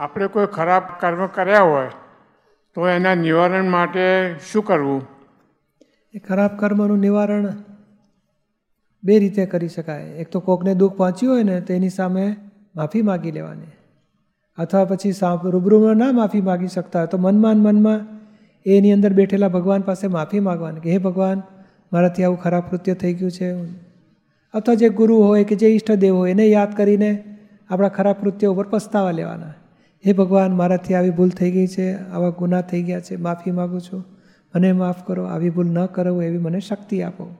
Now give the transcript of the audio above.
આપણે કોઈ ખરાબ કર્મ કર્યા હોય, તો એના નિવારણ માટે શું કરવું? એ ખરાબ કર્મનું નિવારણ બે રીતે કરી શકાય. એક તો કોકને દુઃખ પહોંચ્યું હોય ને તેની સામે માફી માગી લેવાની. અથવા પછી રૂબરૂમાં ના માફી માગી શકતા હોય, તો મનમાં મનમાં એની અંદર બેઠેલા ભગવાન પાસે માફી માગવાની કે, હે ભગવાન, મારાથી આવું ખરાબ કૃત્ય થઈ ગયું છે. અથવા જે ગુરુ હોય કે જે ઈષ્ટદેવ હોય, એને યાદ કરીને આપણા ખરાબ કૃત્ય ઉપર પસ્તાવા લેવાના. હે ભગવાન, મારાથી આવી ભૂલ થઈ ગઈ છે, આવા ગુના થઈ ગયા છે, માફી માગું છું. મને માફ કરો, આવી ભૂલ ન કરો એવી મને શક્તિ આપો.